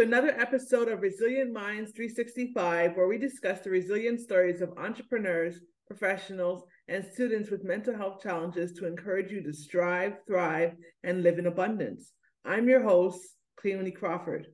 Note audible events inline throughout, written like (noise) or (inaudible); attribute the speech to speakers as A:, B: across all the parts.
A: Another episode of Resilient Minds 365, where we discuss the resilient stories of entrepreneurs, professionals, and students with mental health challenges to encourage you to strive, thrive, and live in abundance. I'm your host, Cleoni Crawford.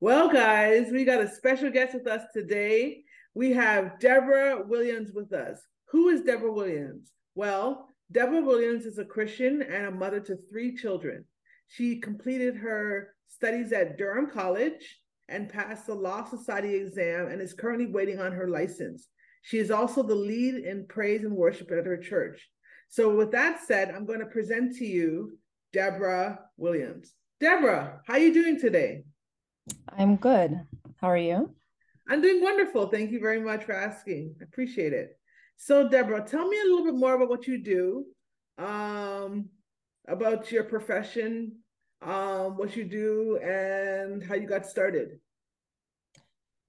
A: Well, guys, we got a special guest with us today. We have Deborah Williams with us. Who is Deborah Williams? Well, Deborah Williams is a Christian and a mother to three children. She completed her studies at Durham College and passed the Law Society exam and is currently waiting on her license. She is also the lead in praise and worship at her church. So, with that said, I'm going to present to you Deborah Williams. Deborah, how are you doing today?
B: I'm good. How are you?
A: I'm doing wonderful. Thank you very much for asking. I appreciate it. So, Deborah, tell me a little bit more about what you do, um, about your profession, um, what you do, and how you got started.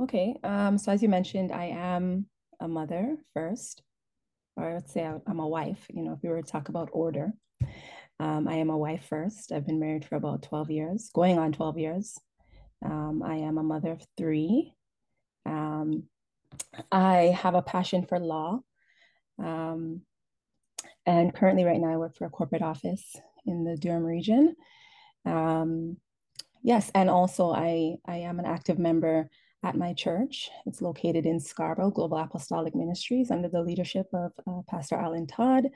B: Okay. Um, so as you mentioned, I am a mother first, or let's say I'm a wife. You know, if we were to talk about order, um, I am a wife first. I've been married for about 12 years, going on 12 years. Um, I am a mother of three. Um, I have a passion for law. Um, and currently, right now, I work for a corporate office in the Durham region. Um, yes, and also I I am an active member at my church. It's located in Scarborough Global Apostolic Ministries under the leadership of uh, Pastor Alan Todd.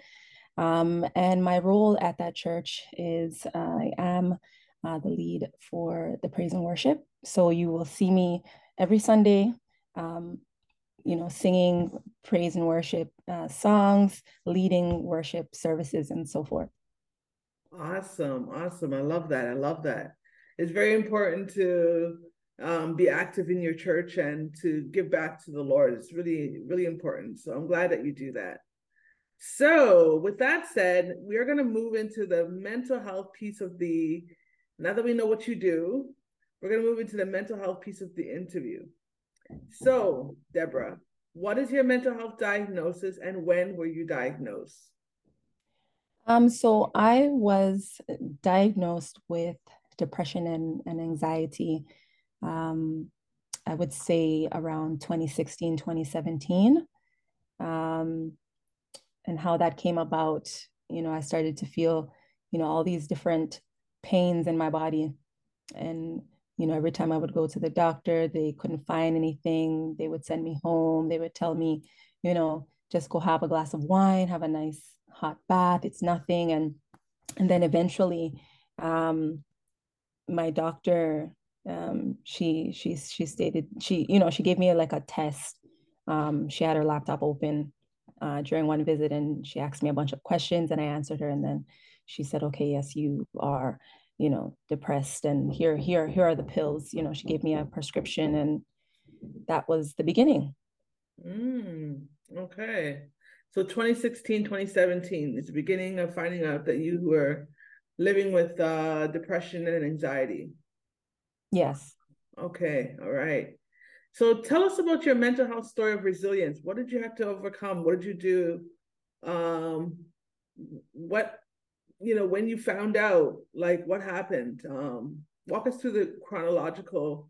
B: Um, and my role at that church is uh, I am uh, the lead for the praise and worship. So you will see me every Sunday, um, you know, singing praise and worship uh, songs, leading worship services, and so forth.
A: Awesome. Awesome. I love that. I love that. It's very important to um, be active in your church and to give back to the Lord. It's really, really important. So I'm glad that you do that. So, with that said, we are going to move into the mental health piece of the. Now that we know what you do, we're going to move into the mental health piece of the interview. So, Deborah, what is your mental health diagnosis and when were you diagnosed?
B: Um, so I was diagnosed with depression and, and anxiety, um, I would say around 2016, 2017. Um, and how that came about, you know, I started to feel, you know, all these different pains in my body. And, you know, every time I would go to the doctor, they couldn't find anything. They would send me home. They would tell me, you know, just go have a glass of wine, have a nice hot bath it's nothing. And and then eventually um my doctor um she she she stated she you know she gave me like a test. Um she had her laptop open uh during one visit and she asked me a bunch of questions and I answered her. And then she said okay yes you are you know depressed and here here here are the pills. You know she gave me a prescription and that was the beginning.
A: Mm, okay so 2016, 2017 is the beginning of finding out that you were living with uh, depression and anxiety.
B: Yes.
A: Okay. All right. So tell us about your mental health story of resilience. What did you have to overcome? What did you do? Um, what, you know, when you found out, like what happened? Um, walk us through the chronological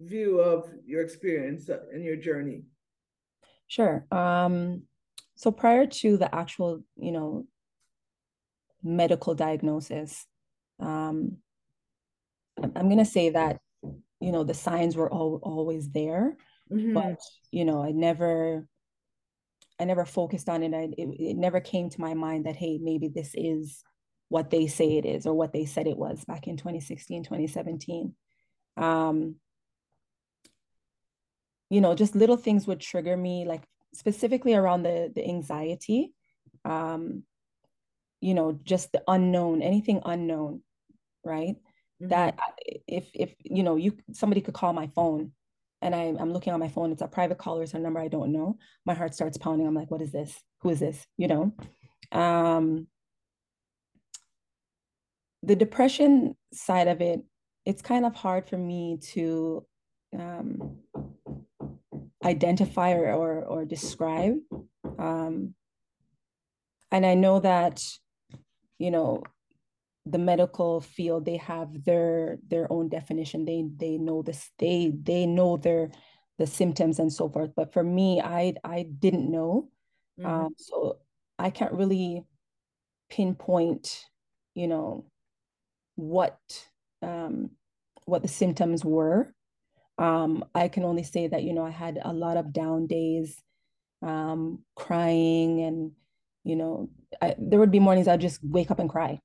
A: view of your experience and your journey.
B: Sure. Um, so prior to the actual, you know, medical diagnosis, um, I'm going to say that, you know, the signs were all, always there, mm-hmm. but, you know, I never, I never focused on it. I, it. It never came to my mind that, hey, maybe this is what they say it is or what they said it was back in 2016, 2017. Um, you know, just little things would trigger me, like specifically around the the anxiety um you know just the unknown anything unknown right mm-hmm. that if if you know you somebody could call my phone and I, I'm looking on my phone, it's a private caller it's a number I don't know. My heart starts pounding. I'm like, what is this? Who is this? You know? Um, the depression side of it, it's kind of hard for me to um, identify or, or, or describe. Um, and I know that, you know, the medical field they have their their own definition they they know this they they know their the symptoms and so forth but for me i i didn't know mm-hmm. um, so i can't really pinpoint you know what um what the symptoms were um i can only say that you know i had a lot of down days um crying and you know I, there would be mornings i'd just wake up and cry.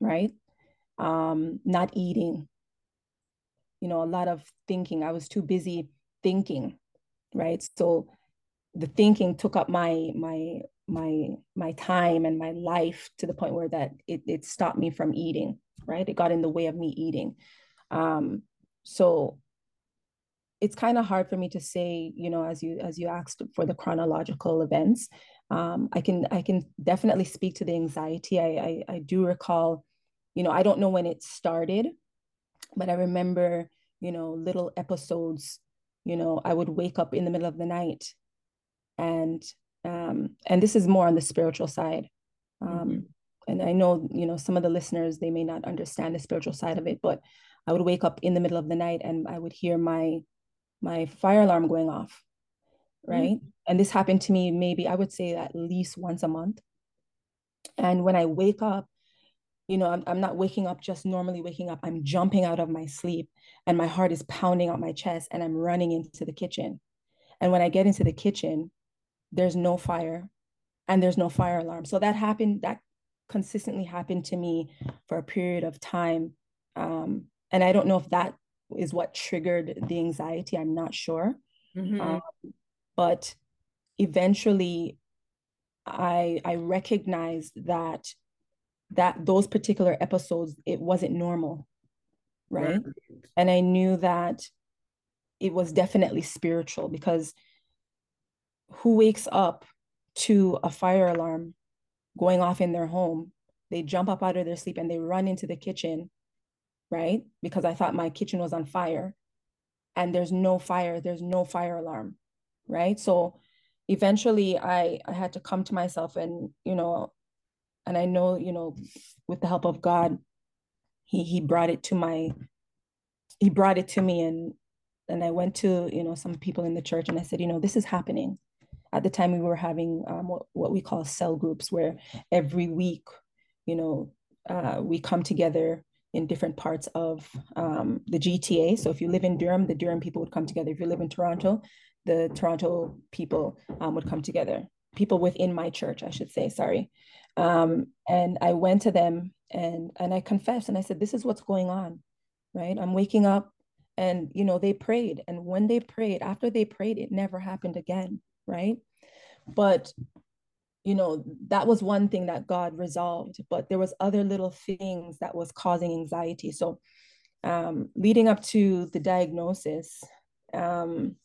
B: Right? Um not eating. You know a lot of thinking. I was too busy thinking right? So the thinking took up my my my my time and my life to the point where that it, it stopped me from eating right? It got in the way of me eating. Um so it's kind of hard for me to say you know as you as you asked for the chronological events um, I can I can definitely speak to the anxiety. I, I I do recall, you know, I don't know when it started, but I remember, you know, little episodes. You know, I would wake up in the middle of the night, and um, and this is more on the spiritual side. Um, mm-hmm. And I know, you know, some of the listeners they may not understand the spiritual side of it, but I would wake up in the middle of the night and I would hear my my fire alarm going off right? Mm-hmm. And this happened to me maybe I would say at least once a month. And when I wake up, you know, I'm, I'm not waking up just normally waking up. I'm jumping out of my sleep and my heart is pounding out my chest and I'm running into the kitchen. And when I get into the kitchen, there's no fire and there's no fire alarm. So that happened, that consistently happened to me for a period of time. Um, and I don't know if that is what triggered the anxiety. I'm not sure. Mm-hmm. Um, but eventually i i recognized that that those particular episodes it wasn't normal right? right and i knew that it was definitely spiritual because who wakes up to a fire alarm going off in their home they jump up out of their sleep and they run into the kitchen right? Because i thought my kitchen was on fire. And there's no fire there's no fire alarm right? So eventually i i had to come to myself and you know and i know you know with the help of god he he brought it to my he brought it to me. And and i went to you know some people in the church and i said you know this is happening. At the time we were having um, what, what we call cell groups where every week you know uh, we come together in different parts of um, the GTA. So if you live in Durham, the Durham people would come together. If you live in Toronto, the Toronto people um, would come together, people within my church, I should say, sorry. Um, and I went to them and and I confessed and I said, this is what's going on, right? I'm waking up and you know they prayed and when they prayed after they prayed it never happened again right but you know that was one thing that god resolved but there was other little things that was causing anxiety so um, leading up to the diagnosis um,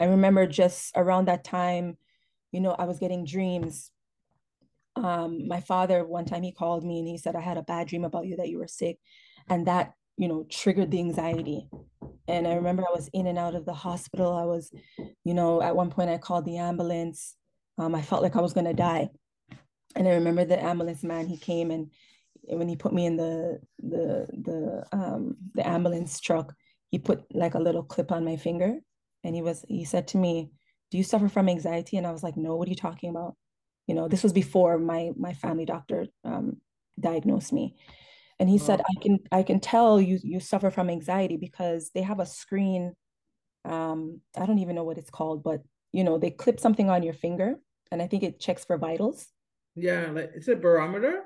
B: I remember just around that time, you know, I was getting dreams. Um, my father, one time he called me and he said, I had a bad dream about you that you were sick. And that, you know, triggered the anxiety. And I remember I was in and out of the hospital. I was, you know, at one point I called the ambulance. Um, I felt like I was going to die. And I remember the ambulance man, he came and when he put me in the the the um the ambulance truck, he put like a little clip on my finger and he was he said to me do you suffer from anxiety? And i was like no what are you talking about? You know this was before my my family doctor um, diagnosed me. And he said i can i can tell you you suffer from anxiety because they have a screen um i don't even know what it's called but you know they clip something on your finger and i think it checks for vitals
A: yeah like it's a barometer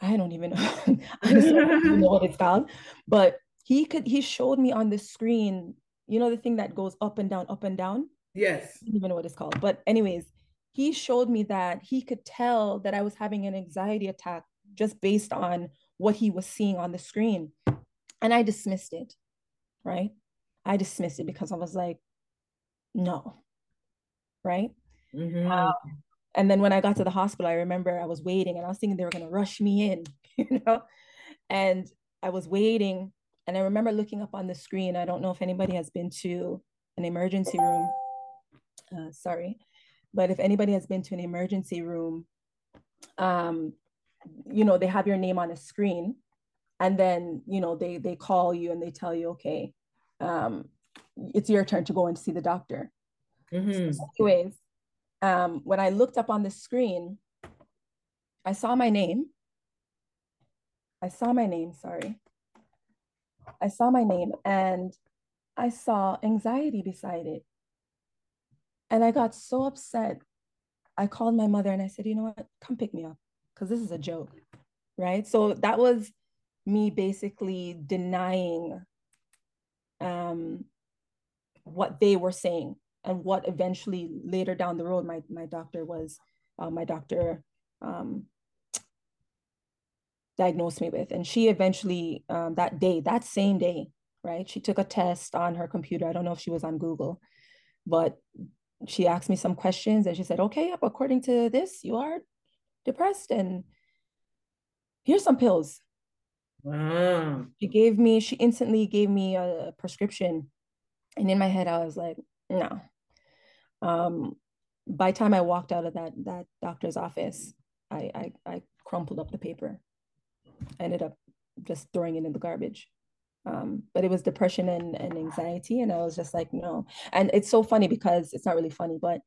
B: i don't even know (laughs) i don't know what it's called but he could he showed me on the screen you know the thing that goes up and down, up and down?
A: Yes.
B: I don't even know what it's called. But anyways, he showed me that he could tell that I was having an anxiety attack just based on what he was seeing on the screen. And I dismissed it, right? I dismissed it because I was like, no. Right.
A: Mhm.
B: Um, and then when I got to the hospital, I remember I was waiting and I was thinking they were going to rush me in, (laughs) you know, and I was waiting. And I remember looking up on the screen. I don't know if anybody has been to an emergency room. Uh, sorry. But if anybody has been to an emergency room, um, you know, they have your name on a screen and then, you know, they, they call you and they tell you, okay, um, it's your turn to go and see the doctor.
A: Mhm.
B: So anyways, um, when I looked up on the screen, I saw my name. I saw my name, sorry. I saw my name and I saw anxiety beside it. And I got so upset. I called my mother and I said, you know what? Come pick me up because this is a joke. Right. So that was me basically denying um, what they were saying and what eventually later down the road my, my doctor was uh, my doctor um, diagnosed me with. And she eventually um, that day that same day right she took a test on her computer. I don't know if she was on google but she asked me some questions and she said okay according to this you are depressed and here's some pills.
A: Wow.
B: she gave me she instantly gave me a prescription. And in my head i was like no um by the time i walked out of that that doctor's office i i, I crumpled up the paper. I ended up just throwing it in the garbage. Um but it was depression and, and anxiety and i was just like no. And it's so funny because it's not really funny but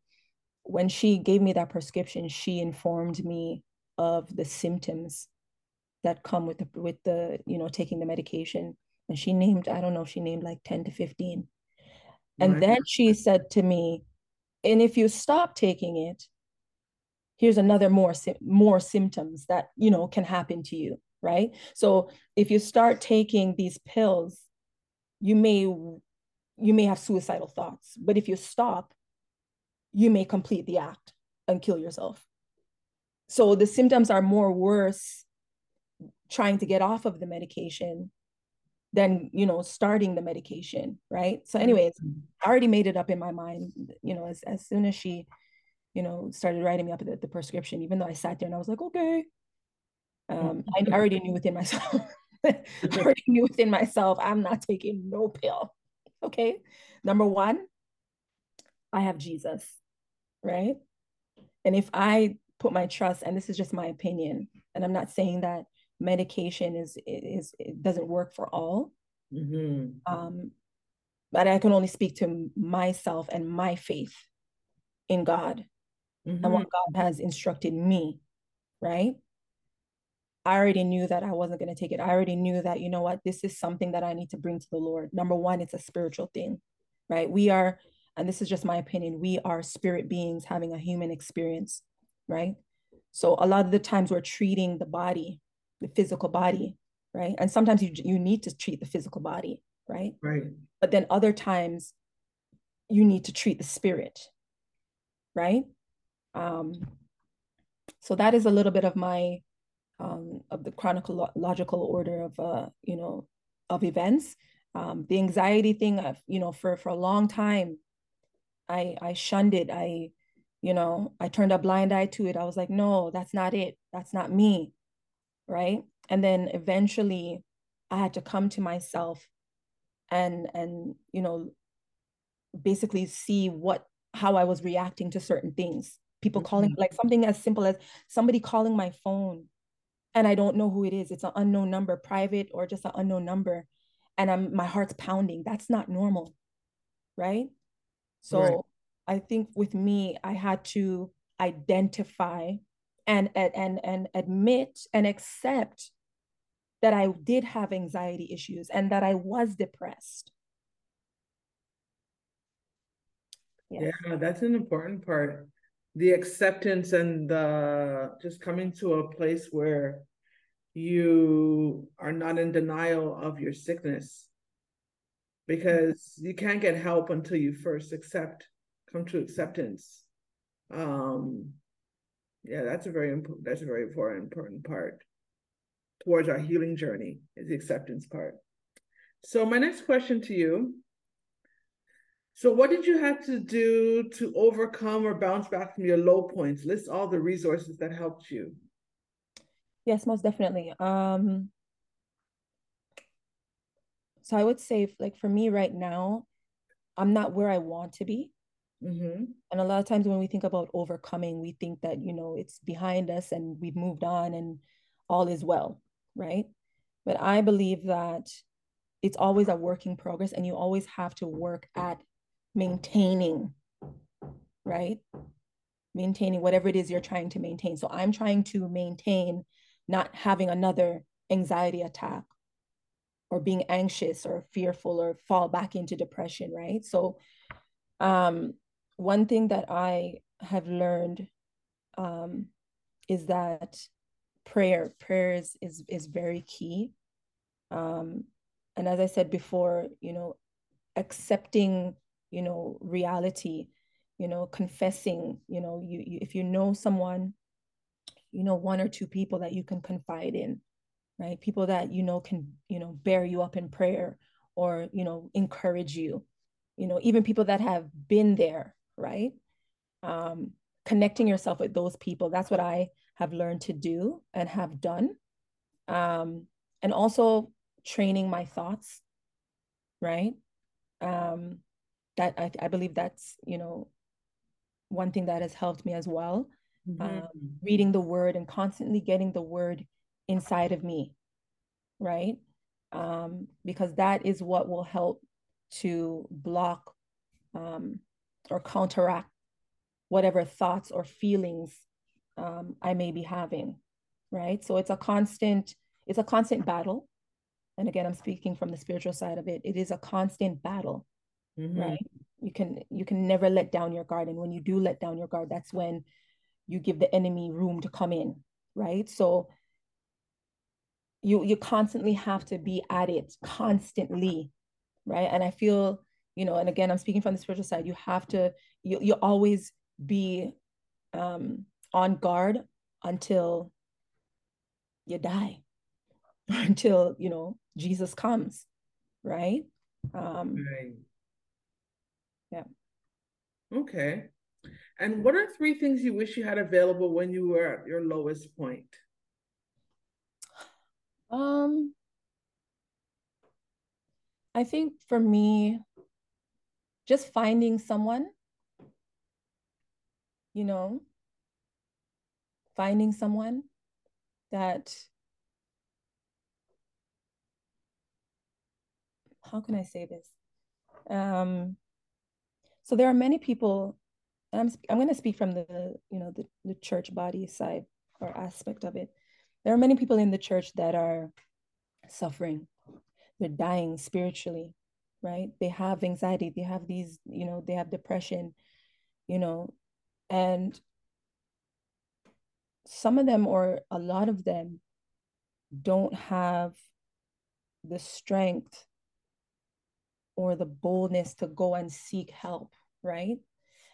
B: when she gave me that prescription she informed me of the symptoms that come with the with the you know taking the medication. And she named i don't know she named like 10 to 15 and
A: Right.
B: then she said to me and if you stop taking it here's another more more symptoms that you know can happen to you right? So if you start taking these pills you may you may have suicidal thoughts but if you stop you may complete the act and kill yourself. So the symptoms are more worse trying to get off of the medication than you know starting the medication right? So anyways i already made it up in my mind you know as, as soon as she you know started writing me up the, the prescription even though i sat there and i was like okay. Um, I, I (laughs) already knew within myself. (laughs) I already knew within myself i'm not taking no pill. Okay number one i have jesus right? And if i put my trust and this is just my opinion and i'm not saying that medication is is it doesn't work for all.
A: Mhm.
B: um but i can only speak to myself and my faith in god and
A: Mhm.
B: what god has instructed me right? I already knew that i wasn't going to take it. I already knew that you know what this is something that i need to bring to the lord. Number one it's a spiritual thing right? We are and this is just my opinion we are spirit beings having a human experience right? So a lot of the times we're treating the body the physical body right? And sometimes you you need to treat the physical body right?
A: Right.
B: but then other times you need to treat the spirit right? Um so that is a little bit of my um of the chronological order of uh you know of events. Um the anxiety thing of you know for for a long time i i shunned it. I you know i turned a blind eye to it. I was like no that's not it. That's not me right? And then eventually i had to come to myself and and you know basically see what how i was reacting to certain things. People calling
A: Mhm.
B: like something as simple as somebody calling my phone and i don't know who it is. It's an unknown number private or just an unknown number. And i'm my heart's pounding. That's not normal right? So
A: Right.
B: i think with me i had to identify and and and, admit and accept that i did have anxiety issues and that i was depressed
A: Yeah, that's an important part. The acceptance and the just coming to a place where you are not in denial of your sickness. Because you can't get help until you first accept, come to acceptance. Um, yeah, that's a very important, that's a very important, important part towards our healing journey is the acceptance part. So my next question to you So, what did you have to do to overcome or bounce back from your low points? List all the resources that helped you.
B: Yes, most definitely. Um, so I would say, like for me right now, I'm not where I want to be. Mm-hmm. And a lot of times when we think about overcoming, we think that, you know, it's behind us and we've moved on and all is well, right? But I believe that it's always a work in progress and you always have to work at maintaining, right? Maintaining whatever it is you're trying to maintain. So I'm trying to maintain not having another anxiety attack or being anxious or fearful or fall back into depression, right? So um one thing that I have learned um is that prayer prayer is is, is very key. Um and as i said before you know accepting you know reality you know confessing you know you, you if you know someone you know one or two people that you can confide in right? People that you know can you know bear you up in prayer or you know encourage you you know even people that have been there right? Um connecting yourself with those people that's what i have learned to do and have done. Um and also training my thoughts right? Um that I, I believe that's you know one thing that has helped me as well. Mm-hmm. um, reading the word and constantly getting the word inside of me right? Um, because that is what will help to block um, or counteract whatever thoughts or feelings um, i may be having right? So it's a constant it's a constant battle. And again i'm speaking from the spiritual side of it. It is a constant battle mm-hmm. right? You can you can never let down your guard. And when you do let down your guard that's when you give the enemy room to come in right? So you you constantly have to be at it constantly right? And i feel you know and again i'm speaking from the spiritual side you have to you you always be um on guard until you die (laughs) until you know jesus comes right? Um right.
A: yeah. Okay. And what are three things you wish you had available when you were at your lowest point?
B: Um i think for me just finding someone you know finding someone that how can I say this? Um, so there are many people, and I'm I'm going to speak from the you know the, the church body side or aspect of it. There are many people in the church that are suffering, they're dying spiritually, right? They have anxiety, they have these, you know, they have depression, you know, and some of them or a lot of them don't have the strength or the boldness to go and seek help right,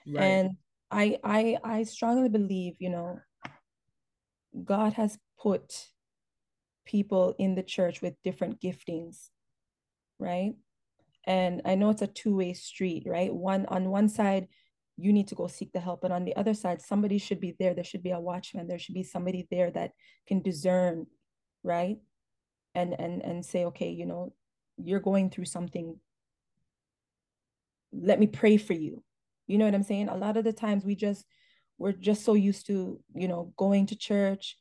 B: right. and i i i strongly believe you know god has put people in the church with different giftings right and i know it's a two-way street right? One on one side you need to go seek the help but on the other side somebody should be there. There should be a watchman. There should be somebody there that can discern right? And and and say okay you know you're going through something. Let me pray for you. You know what i'm saying? A lot of the times we just we're just so used to you know going to church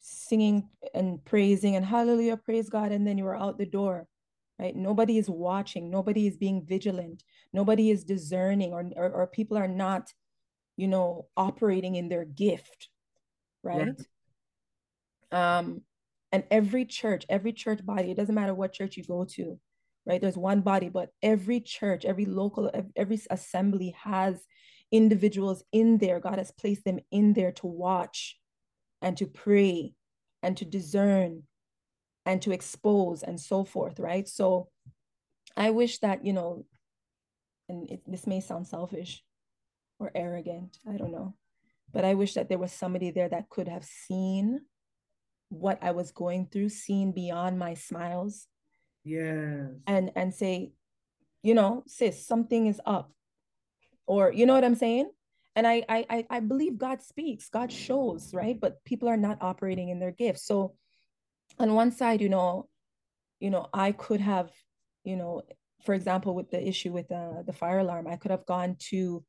B: singing and praising and hallelujah praise god and then you are out the door right nobody is watching nobody is being vigilant nobody is discerning or or, or people are not you know operating in their gift right? right um and every church every church body it doesn't matter what church you go to right? There's one body, but every church, every local, every assembly has individuals in there. God has placed them in there to watch and to pray and to discern and to expose and so forth, right? So I wish that, you know, and it, this may sound selfish or arrogant, I don't know, but I wish that there was somebody there that could have seen what I was going through, seen beyond my smiles,
A: yes
B: and and say you know, sis, something is up. Or you know what I'm saying? And I I I believe God speaks, God shows, right? But people are not operating in their gifts. So on one side, you know, you know, I could have, you know, for example, with the issue with uh, the fire alarm, I could have gone to,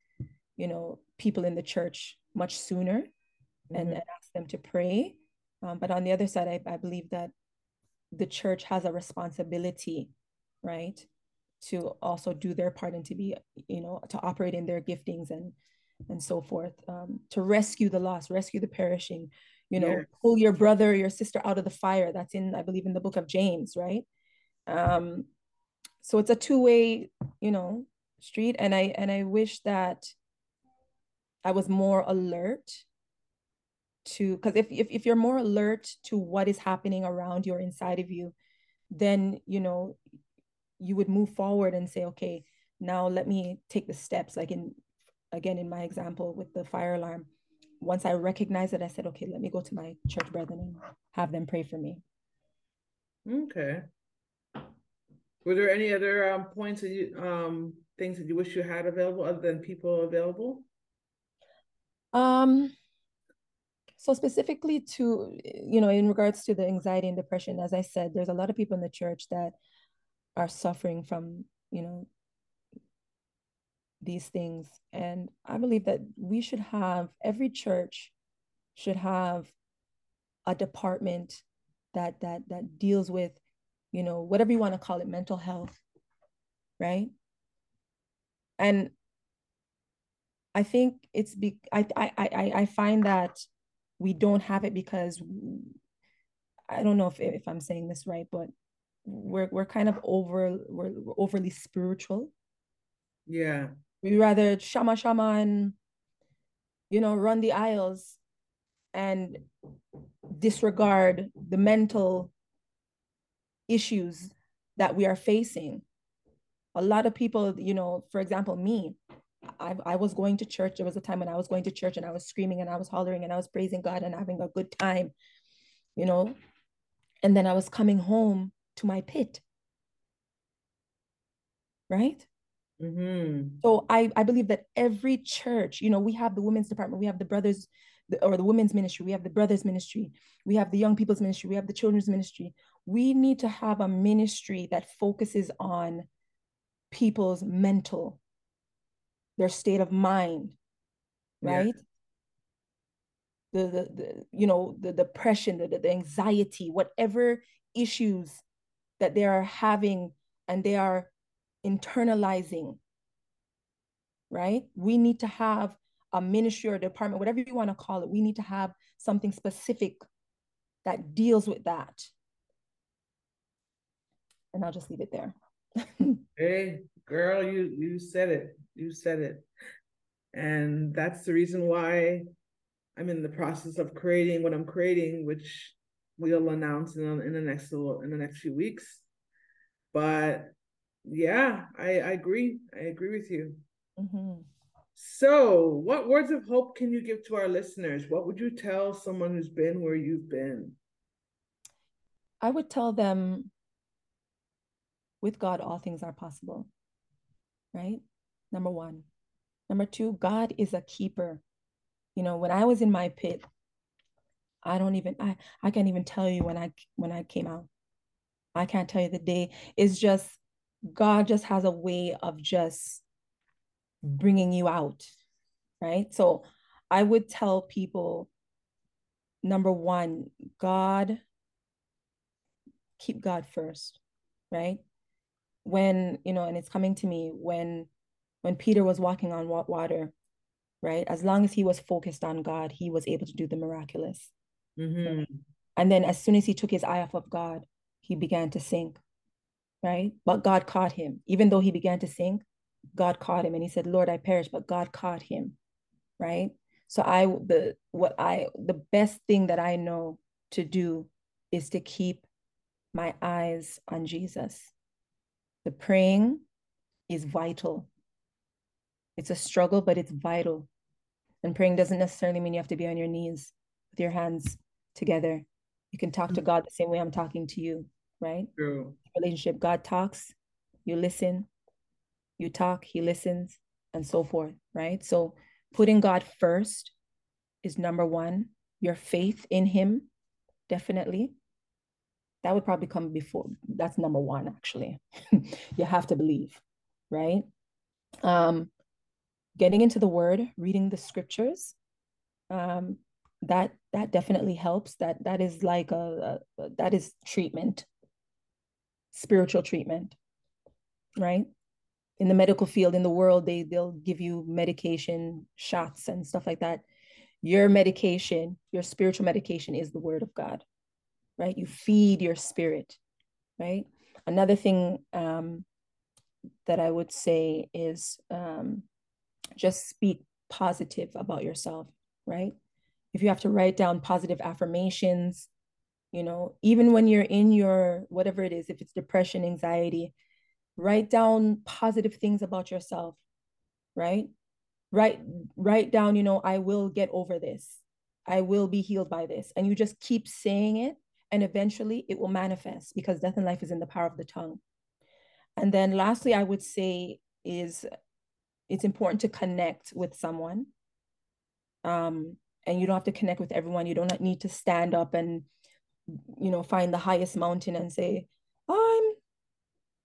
B: you know, people in the church much sooner mm-hmm. and, and asked them to pray. Um, but on the other side, I, I believe that the church has a responsibility, right, to also do their part and to be, you know, to operate in their giftings and and so forth, um, to rescue the lost, rescue the perishing, you know, yes. pull your brother, your sister out of the fire. That's in, I believe, in the book of James, right? Um, so it's a two-way, you know, street. And I and I wish that I was more alert to because if, if if you're more alert to what is happening around you or inside of you, then you know you would move forward and say, okay, now let me take the steps. Like in again in my example with the fire alarm, once I recognized it, I said, okay, let me go to my church brethren and have them pray for me.
A: Okay. Were there any other um, points that you um, things that you wish you had available other than people available?
B: Um. So specifically to you know, in regards to the anxiety and depression, as I said, there's a lot of people in the church that are suffering from you know these things. And I believe that we should have, every church should have a department that that that deals with, you know, whatever you want to call it, mental health, right? And I think it's be I I I I find that we don't have it because I don't know if if I'm saying this right, but we're we're kind of over we're, we're overly spiritual.
A: Yeah
B: we rather shama shama and you know run the aisles and disregard the mental issues that we are facing. A lot of people you know for example me I, I was going to church. There was a time when i was going to church and i was screaming and i was hollering and i was praising god and having a good time you know. And then i was coming home to my pit right Mm-hmm. So I, I believe that every church, you know, we have the women's department, we have the brothers the, or the women's ministry, we have the brothers ministry, we have the young people's ministry, we have the children's ministry. We need to have a ministry that focuses on people's mental, their state of mind, right? Yeah. The, the, the you know the depression the, the anxiety whatever issues that they are having and they are internalizing, right? We need to have a ministry or department, whatever you want to call it. We need to have something specific that deals with that. And I'll just leave it there. (laughs)
A: hey, girl, you you said it. You said it. And that's the reason why I'm in the process of creating what I'm creating, which we'll announce in, in the next little in the next few weeks. But yeah, I, I agree. I agree with you. Mm-hmm. So, what words of hope can you give to our listeners? What would you tell someone who's been where you've been?
B: I would tell them with God, all things are possible, right? Number one. Number two, God is a keeper. You know, when I was in my pit, I don't even I I can't even tell you when I when I came out. I can't tell you the day. It's just God just has a way of just bringing you out, right? So I would tell people number one, God, keep God first, right? When, you know, and it's coming to me when when Peter was walking on water, right? As long as he was focused on God, he was able to do the miraculous. Mm-hmm. And then as soon as he took his eye off of God, he began to sink right? But God caught him. Even though he began to sink, God caught him and he said, Lord, I perish, but God caught him, right? So I the what I the best thing that I know to do is to keep my eyes on Jesus. The praying is vital. It's a struggle, but it's vital. And praying doesn't necessarily mean you have to be on your knees with your hands together. You can talk to mm. God the same way I'm talking to you, right? True. Relationship. God talks, you listen, You talk, he listens, and so forth, right? So putting God first is number one. Your faith in him, definitely. That would probably come before. That's number one, actually. (laughs) you have to believe, right? Um, getting into the word, reading the scriptures, um, that that definitely helps. That that is like a, a that is treatment, spiritual treatment, right? In the medical field, in the world, they they'll give you medication shots and stuff like that. Your medication, your spiritual medication, is the word of God, right? You feed your spirit, right? Another thing um, that I would say is um, just speak positive about yourself, right? If you have to write down positive affirmations, you know, even when you're in your whatever it is, if it's depression, anxiety, write down positive things about yourself, right? Write write down, you know, I will get over this. I will be healed by this. And you just keep saying it and eventually it will manifest because death and life is in the power of the tongue. And then lastly, I would say is it's important to connect with someone. Um, and you don't have to connect with everyone. You don't need to stand up and, you know, find the highest mountain and say, I'm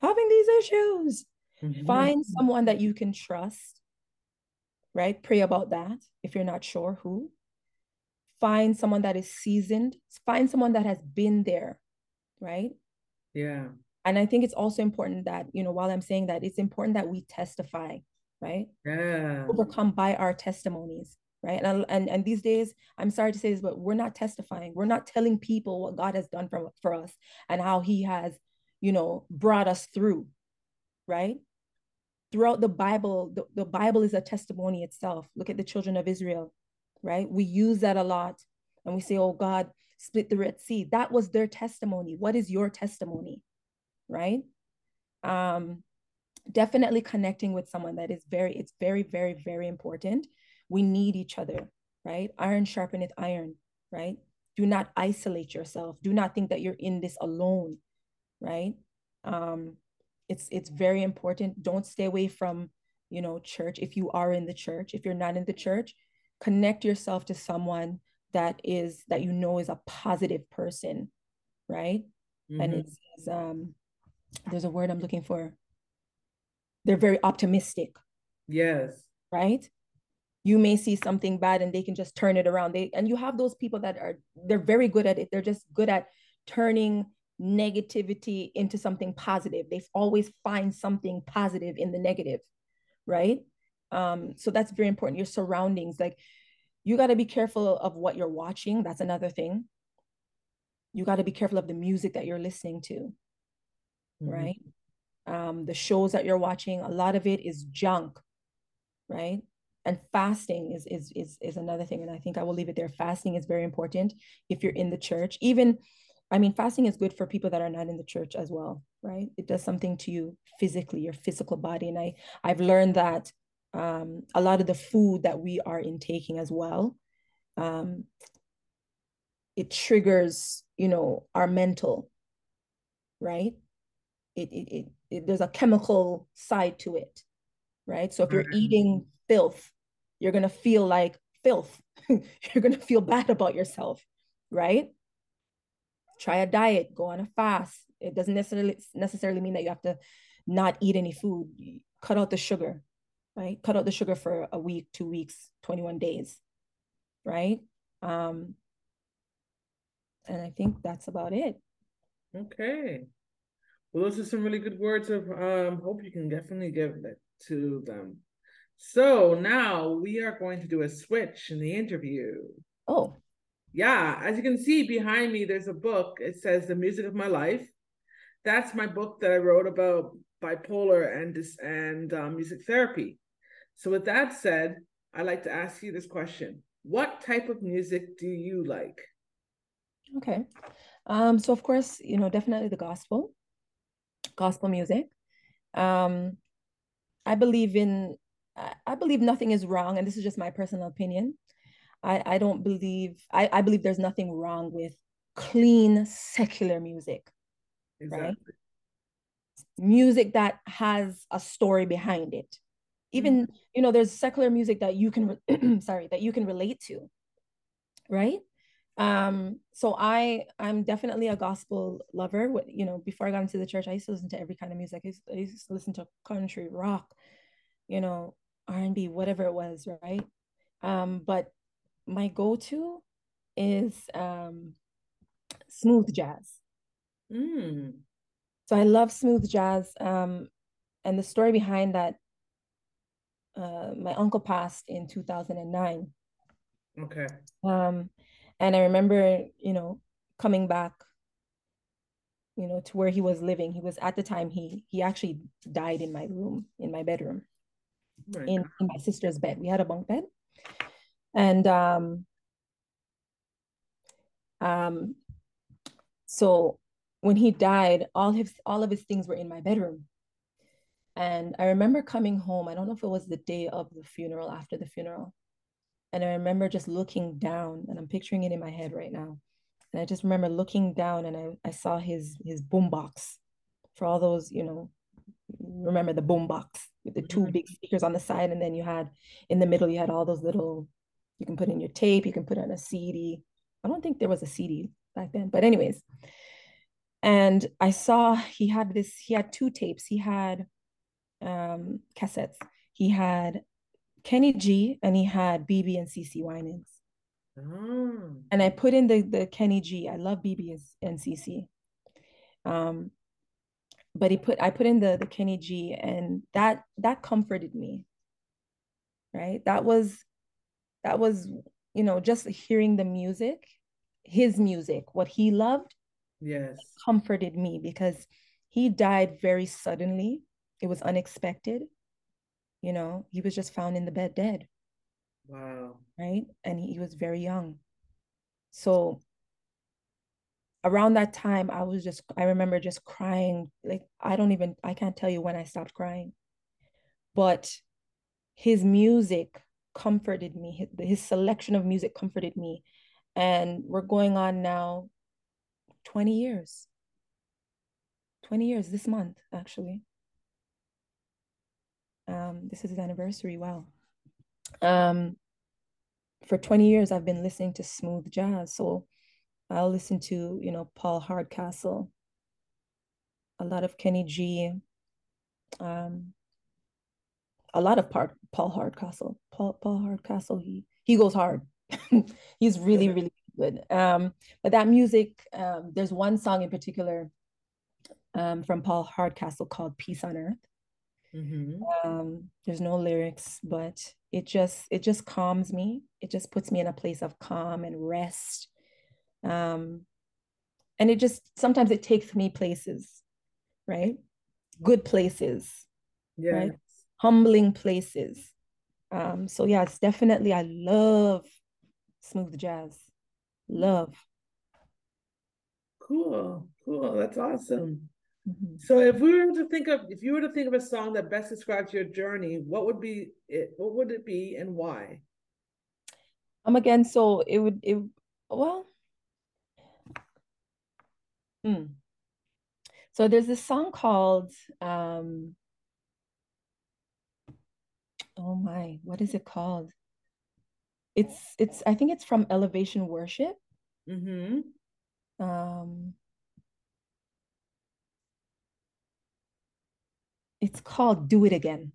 B: having these issues. Mm-hmm. Find someone that you can trust, right? Pray about that if you're not sure who. Find someone that is seasoned. Find someone that has been there, right?
A: Yeah.
B: And I think it's also important that, you know, while I'm saying that, it's important that we testify right?
A: Yeah.
B: Overcome by our testimonies, right? And, and and these days, I'm sorry to say this, but we're not testifying. We're not telling people what God has done for, for us and how he has, you know, brought us through, right? Throughout the Bible, the, the Bible is a testimony itself. Look at the children of Israel, right? We use that a lot and we say, oh, God split the Red Sea. That was their testimony. What is your testimony, right? Um, definitely connecting with someone that is very it's very very very important we need each other right iron sharpeneth iron right do not isolate yourself do not think that you're in this alone right um it's it's very important don't stay away from you know church if you are in the church if you're not in the church connect yourself to someone that is that you know is a positive person right mm-hmm. and it's um there's a word i'm looking for they're very optimistic.
A: Yes.
B: Right? You may see something bad and they can just turn it around. They and you have those people that are they're very good at it. They're just good at turning negativity into something positive. They always find something positive in the negative, right? Um, so that's very important. Your surroundings, like you got to be careful of what you're watching. That's another thing. You got to be careful of the music that you're listening to, mm-hmm. right? um, the shows that you're watching, a lot of it is junk, right? And fasting is, is is is another thing, and I think I will leave it there. Fasting is very important if you're in the church. Even, I mean, fasting is good for people that are not in the church as well, right? It does something to you physically, your physical body, and I I've learned that um, a lot of the food that we are intaking as well, um, it triggers, you know, our mental, right? It, it, it it, there's a chemical side to it, right? So if you're eating filth, you're gonna feel like filth. (laughs) you're gonna feel bad about yourself, right? Try a diet, go on a fast. It doesn't necessarily necessarily mean that you have to not eat any food. Cut out the sugar, right? Cut out the sugar for a week, two weeks, 21 days, right? Um, and I think that's about it.
A: Okay. Well, those are some really good words of um, hope you can definitely give that to them. So now we are going to do a switch in the interview.
B: Oh.
A: Yeah, as you can see behind me, there's a book. It says The Music of My Life. That's my book that I wrote about bipolar and and um, music therapy. So with that said, I'd like to ask you this question: What type of music do you like?
B: Okay, um, so of course, you know, definitely the gospel gospel music. Um, I believe in, I believe nothing is wrong, and this is just my personal opinion. I, I don't believe, I, I believe there's nothing wrong with clean secular music, exactly. right? music that has a story behind it even mm-hmm. you know there's secular music that you can re- (clears throat) sorry that you can relate to right um so i i'm definitely a gospel lover What you know before i got into the church i used to listen to every kind of music i used, I used to listen to country rock you know r&b whatever it was right? Um but my go-to is um smooth jazz. Mm. so i love smooth jazz um and the story behind that uh, my uncle passed in 2009
A: okay.
B: Um and I remember, you know, coming back, you know, to where he was living. He was at the time he he actually died in my room, in my bedroom, oh in, in my sister's bed. We had a bunk bed. And um um so when he died, all his all of his things were in my bedroom. And I remember coming home. I don't know if it was the day of the funeral, after the funeral. And I remember just looking down, and I'm picturing it in my head right now. And I just remember looking down and I, I saw his his boom box for all those, you know, remember the boom box with the two mm-hmm. big speakers on the side, and then you had in the middle, you had all those little you can put in your tape, you can put on a CD. I don't think there was a CD back then, but anyways. And I saw he had this, he had two tapes. He had um cassettes. He had Kenny G and he had BeBe and CeCe Winans. Oh. And I put in the the Kenny G. I love BeBe and CeCe Um, but he put I put in the the Kenny G, and that that comforted me. Right, that was that was you know just hearing the music, his music, what he loved.
A: Yes,
B: comforted me because he died very suddenly. It was unexpected you know, he was just found in the bed dead.
A: Wow.
B: Right. And he, he was very young. So around that time, I was just, I remember just crying. Like, I don't even, I can't tell you when I stopped crying. But his music comforted me, his, his selection of music comforted me. And we're going on now 20 years. 20 years this month, actually. Um, this is his anniversary. Wow. Um, for 20 years, I've been listening to smooth jazz. So I'll listen to, you know, Paul Hardcastle, a lot of Kenny G, um, a lot of part, Paul Hardcastle. Paul, Paul Hardcastle, he, he goes hard. (laughs) He's really, really good. Um, but that music, um, there's one song in particular um, from Paul Hardcastle called Peace on Earth. Mm-hmm. Um, there's no lyrics, but it just it just calms me. It just puts me in a place of calm and rest. Um, and it just sometimes it takes me places, right? Good places,
A: yes. right?
B: Humbling places. Um, so yeah, it's definitely I love smooth jazz. Love.
A: Cool, cool. That's awesome. Mm-hmm. So if we were to think of if you were to think of a song that best describes your journey, what would be it? What would it be and why?
B: Um again, so it would it well hmm. So there's this song called um oh my, what is it called? It's it's I think it's from Elevation Worship. Mm-hmm. Um it's called Do It Again.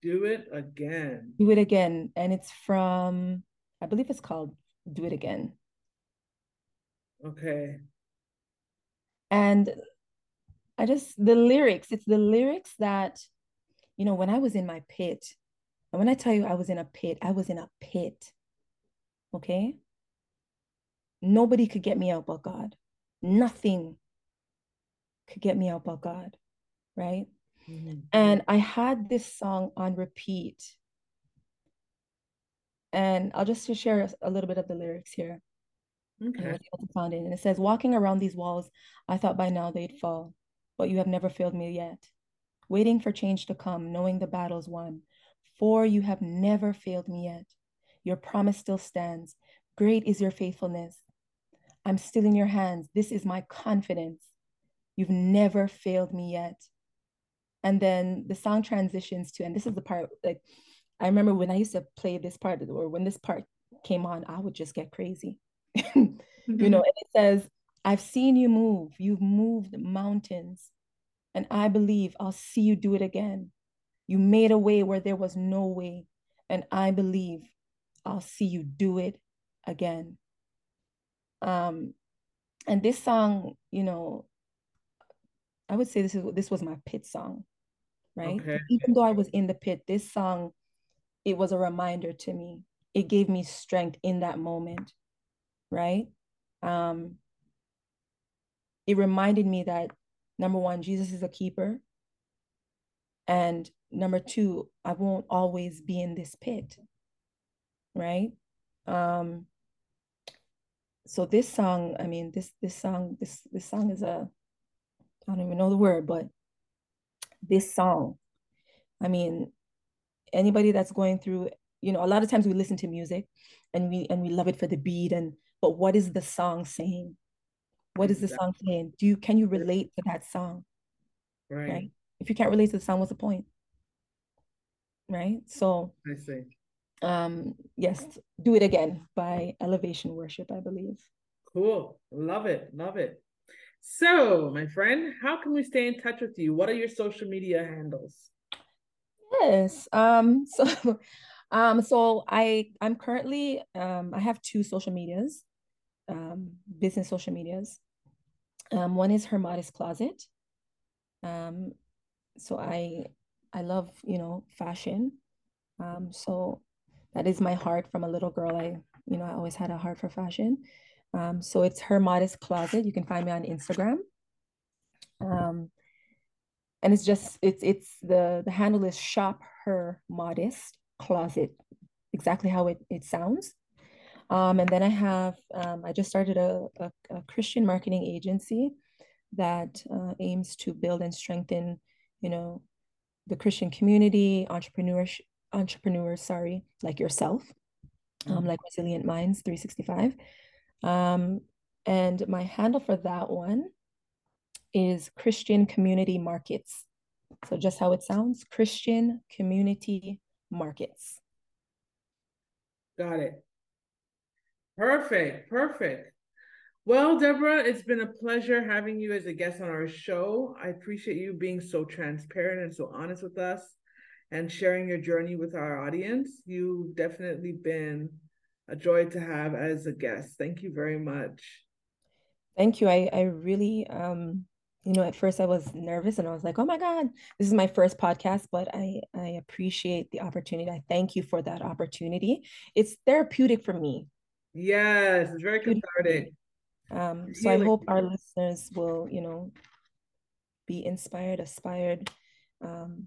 A: Do It Again.
B: Do It Again. And it's from, I believe it's called Do It Again.
A: Okay.
B: And I just, the lyrics, it's the lyrics that, you know, when I was in my pit, and when I tell you I was in a pit, I was in a pit. Okay. Nobody could get me out but God. Nothing could get me out but God. Right. Mm-hmm. And I had this song on repeat. And I'll just share a little bit of the lyrics here. Okay. I was able to it. And it says, Walking around these walls, I thought by now they'd fall, but you have never failed me yet. Waiting for change to come, knowing the battle's won. For you have never failed me yet. Your promise still stands. Great is your faithfulness. I'm still in your hands. This is my confidence. You've never failed me yet. and then the song transitions to and this is the part like i remember when i used to play this part or when this part came on i would just get crazy mm-hmm. (laughs) you know and it says i've seen you move you've moved mountains and i believe i'll see you do it again you made a way where there was no way and i believe i'll see you do it again um and this song you know i would say this is this was my pit song right? Okay. Even though I was in the pit, this song, it was a reminder to me. It gave me strength in that moment, right? Um, it reminded me that number one, Jesus is a keeper. And number two, I won't always be in this pit, right? Um, so this song, I mean, this this song, this this song is a, I don't even know the word, but this song. I mean, anybody that's going through, you know, a lot of times we listen to music and we and we love it for the beat and but what is the song saying? What is the song saying? Do you can you relate to that song? Right. right. If you can't relate to the song, what's the point? Right. So
A: I see.
B: Um, yes, do it again by elevation worship, I believe.
A: Cool. Love it. Love it. So, my friend, how can we stay in touch with you? What are your social media handles?
B: Yes. Um, (laughs) so um, so I I'm currently um I have two social medias, um, business social medias. Um, one is her modest closet. Um, so I I love, you know, fashion. Um, so that is my heart from a little girl. I, you know, I always had a heart for fashion. Um, so it's her modest closet. You can find me on Instagram. Um, and it's just it's it's the the handle is shop her modest closet, exactly how it it sounds. Um, and then I have um, I just started a, a, a Christian marketing agency that uh, aims to build and strengthen, you know, the Christian community, entrepreneurs, entrepreneurs, sorry, like yourself, um, mm-hmm. like Resilient Minds 365. Um, and my handle for that one is Christian Community Markets. So just how it sounds, Christian Community Markets.
A: Got it. Perfect. Perfect. Well, Deborah, it's been a pleasure having you as a guest on our show. I appreciate you being so transparent and so honest with us and sharing your journey with our audience. You've definitely been a joy to have as a guest. Thank you very much.
B: Thank you. I, I really, um, you know, at first I was nervous and I was like, oh my God, this is my first podcast, but I, I appreciate the opportunity. I thank you for that opportunity. It's therapeutic for me.
A: Yes, it's very cathartic.
B: Um, so I hope our listeners will, you know, be inspired, aspired, um,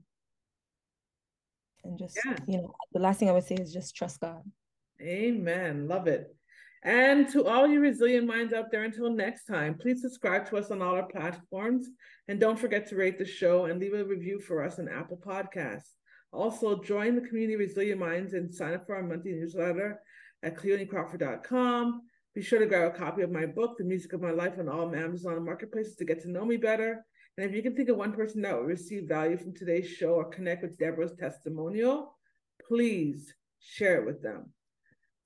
B: and just, yeah. you know, the last thing I would say is just trust God.
A: Amen. Love it. And to all you resilient minds out there, until next time, please subscribe to us on all our platforms. And don't forget to rate the show and leave a review for us on Apple Podcasts. Also, join the community Resilient Minds and sign up for our monthly newsletter at cleonicrawford.com. Be sure to grab a copy of my book, The Music of My Life, on all Amazon marketplaces to get to know me better. And if you can think of one person that will receive value from today's show or connect with Deborah's testimonial, please share it with them.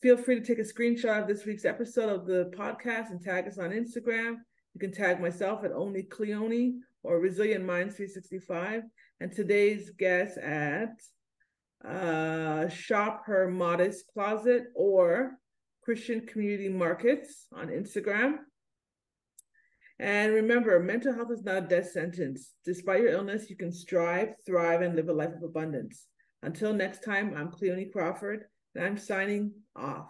A: Feel free to take a screenshot of this week's episode of the podcast and tag us on Instagram. You can tag myself at Only Cleoni or Resilient Minds 365, and today's guest at uh, Shop Her Modest Closet or Christian Community Markets on Instagram. And remember, mental health is not a death sentence. Despite your illness, you can strive, thrive, and live a life of abundance. Until next time, I'm Cleoni Crawford. and I'm signing off.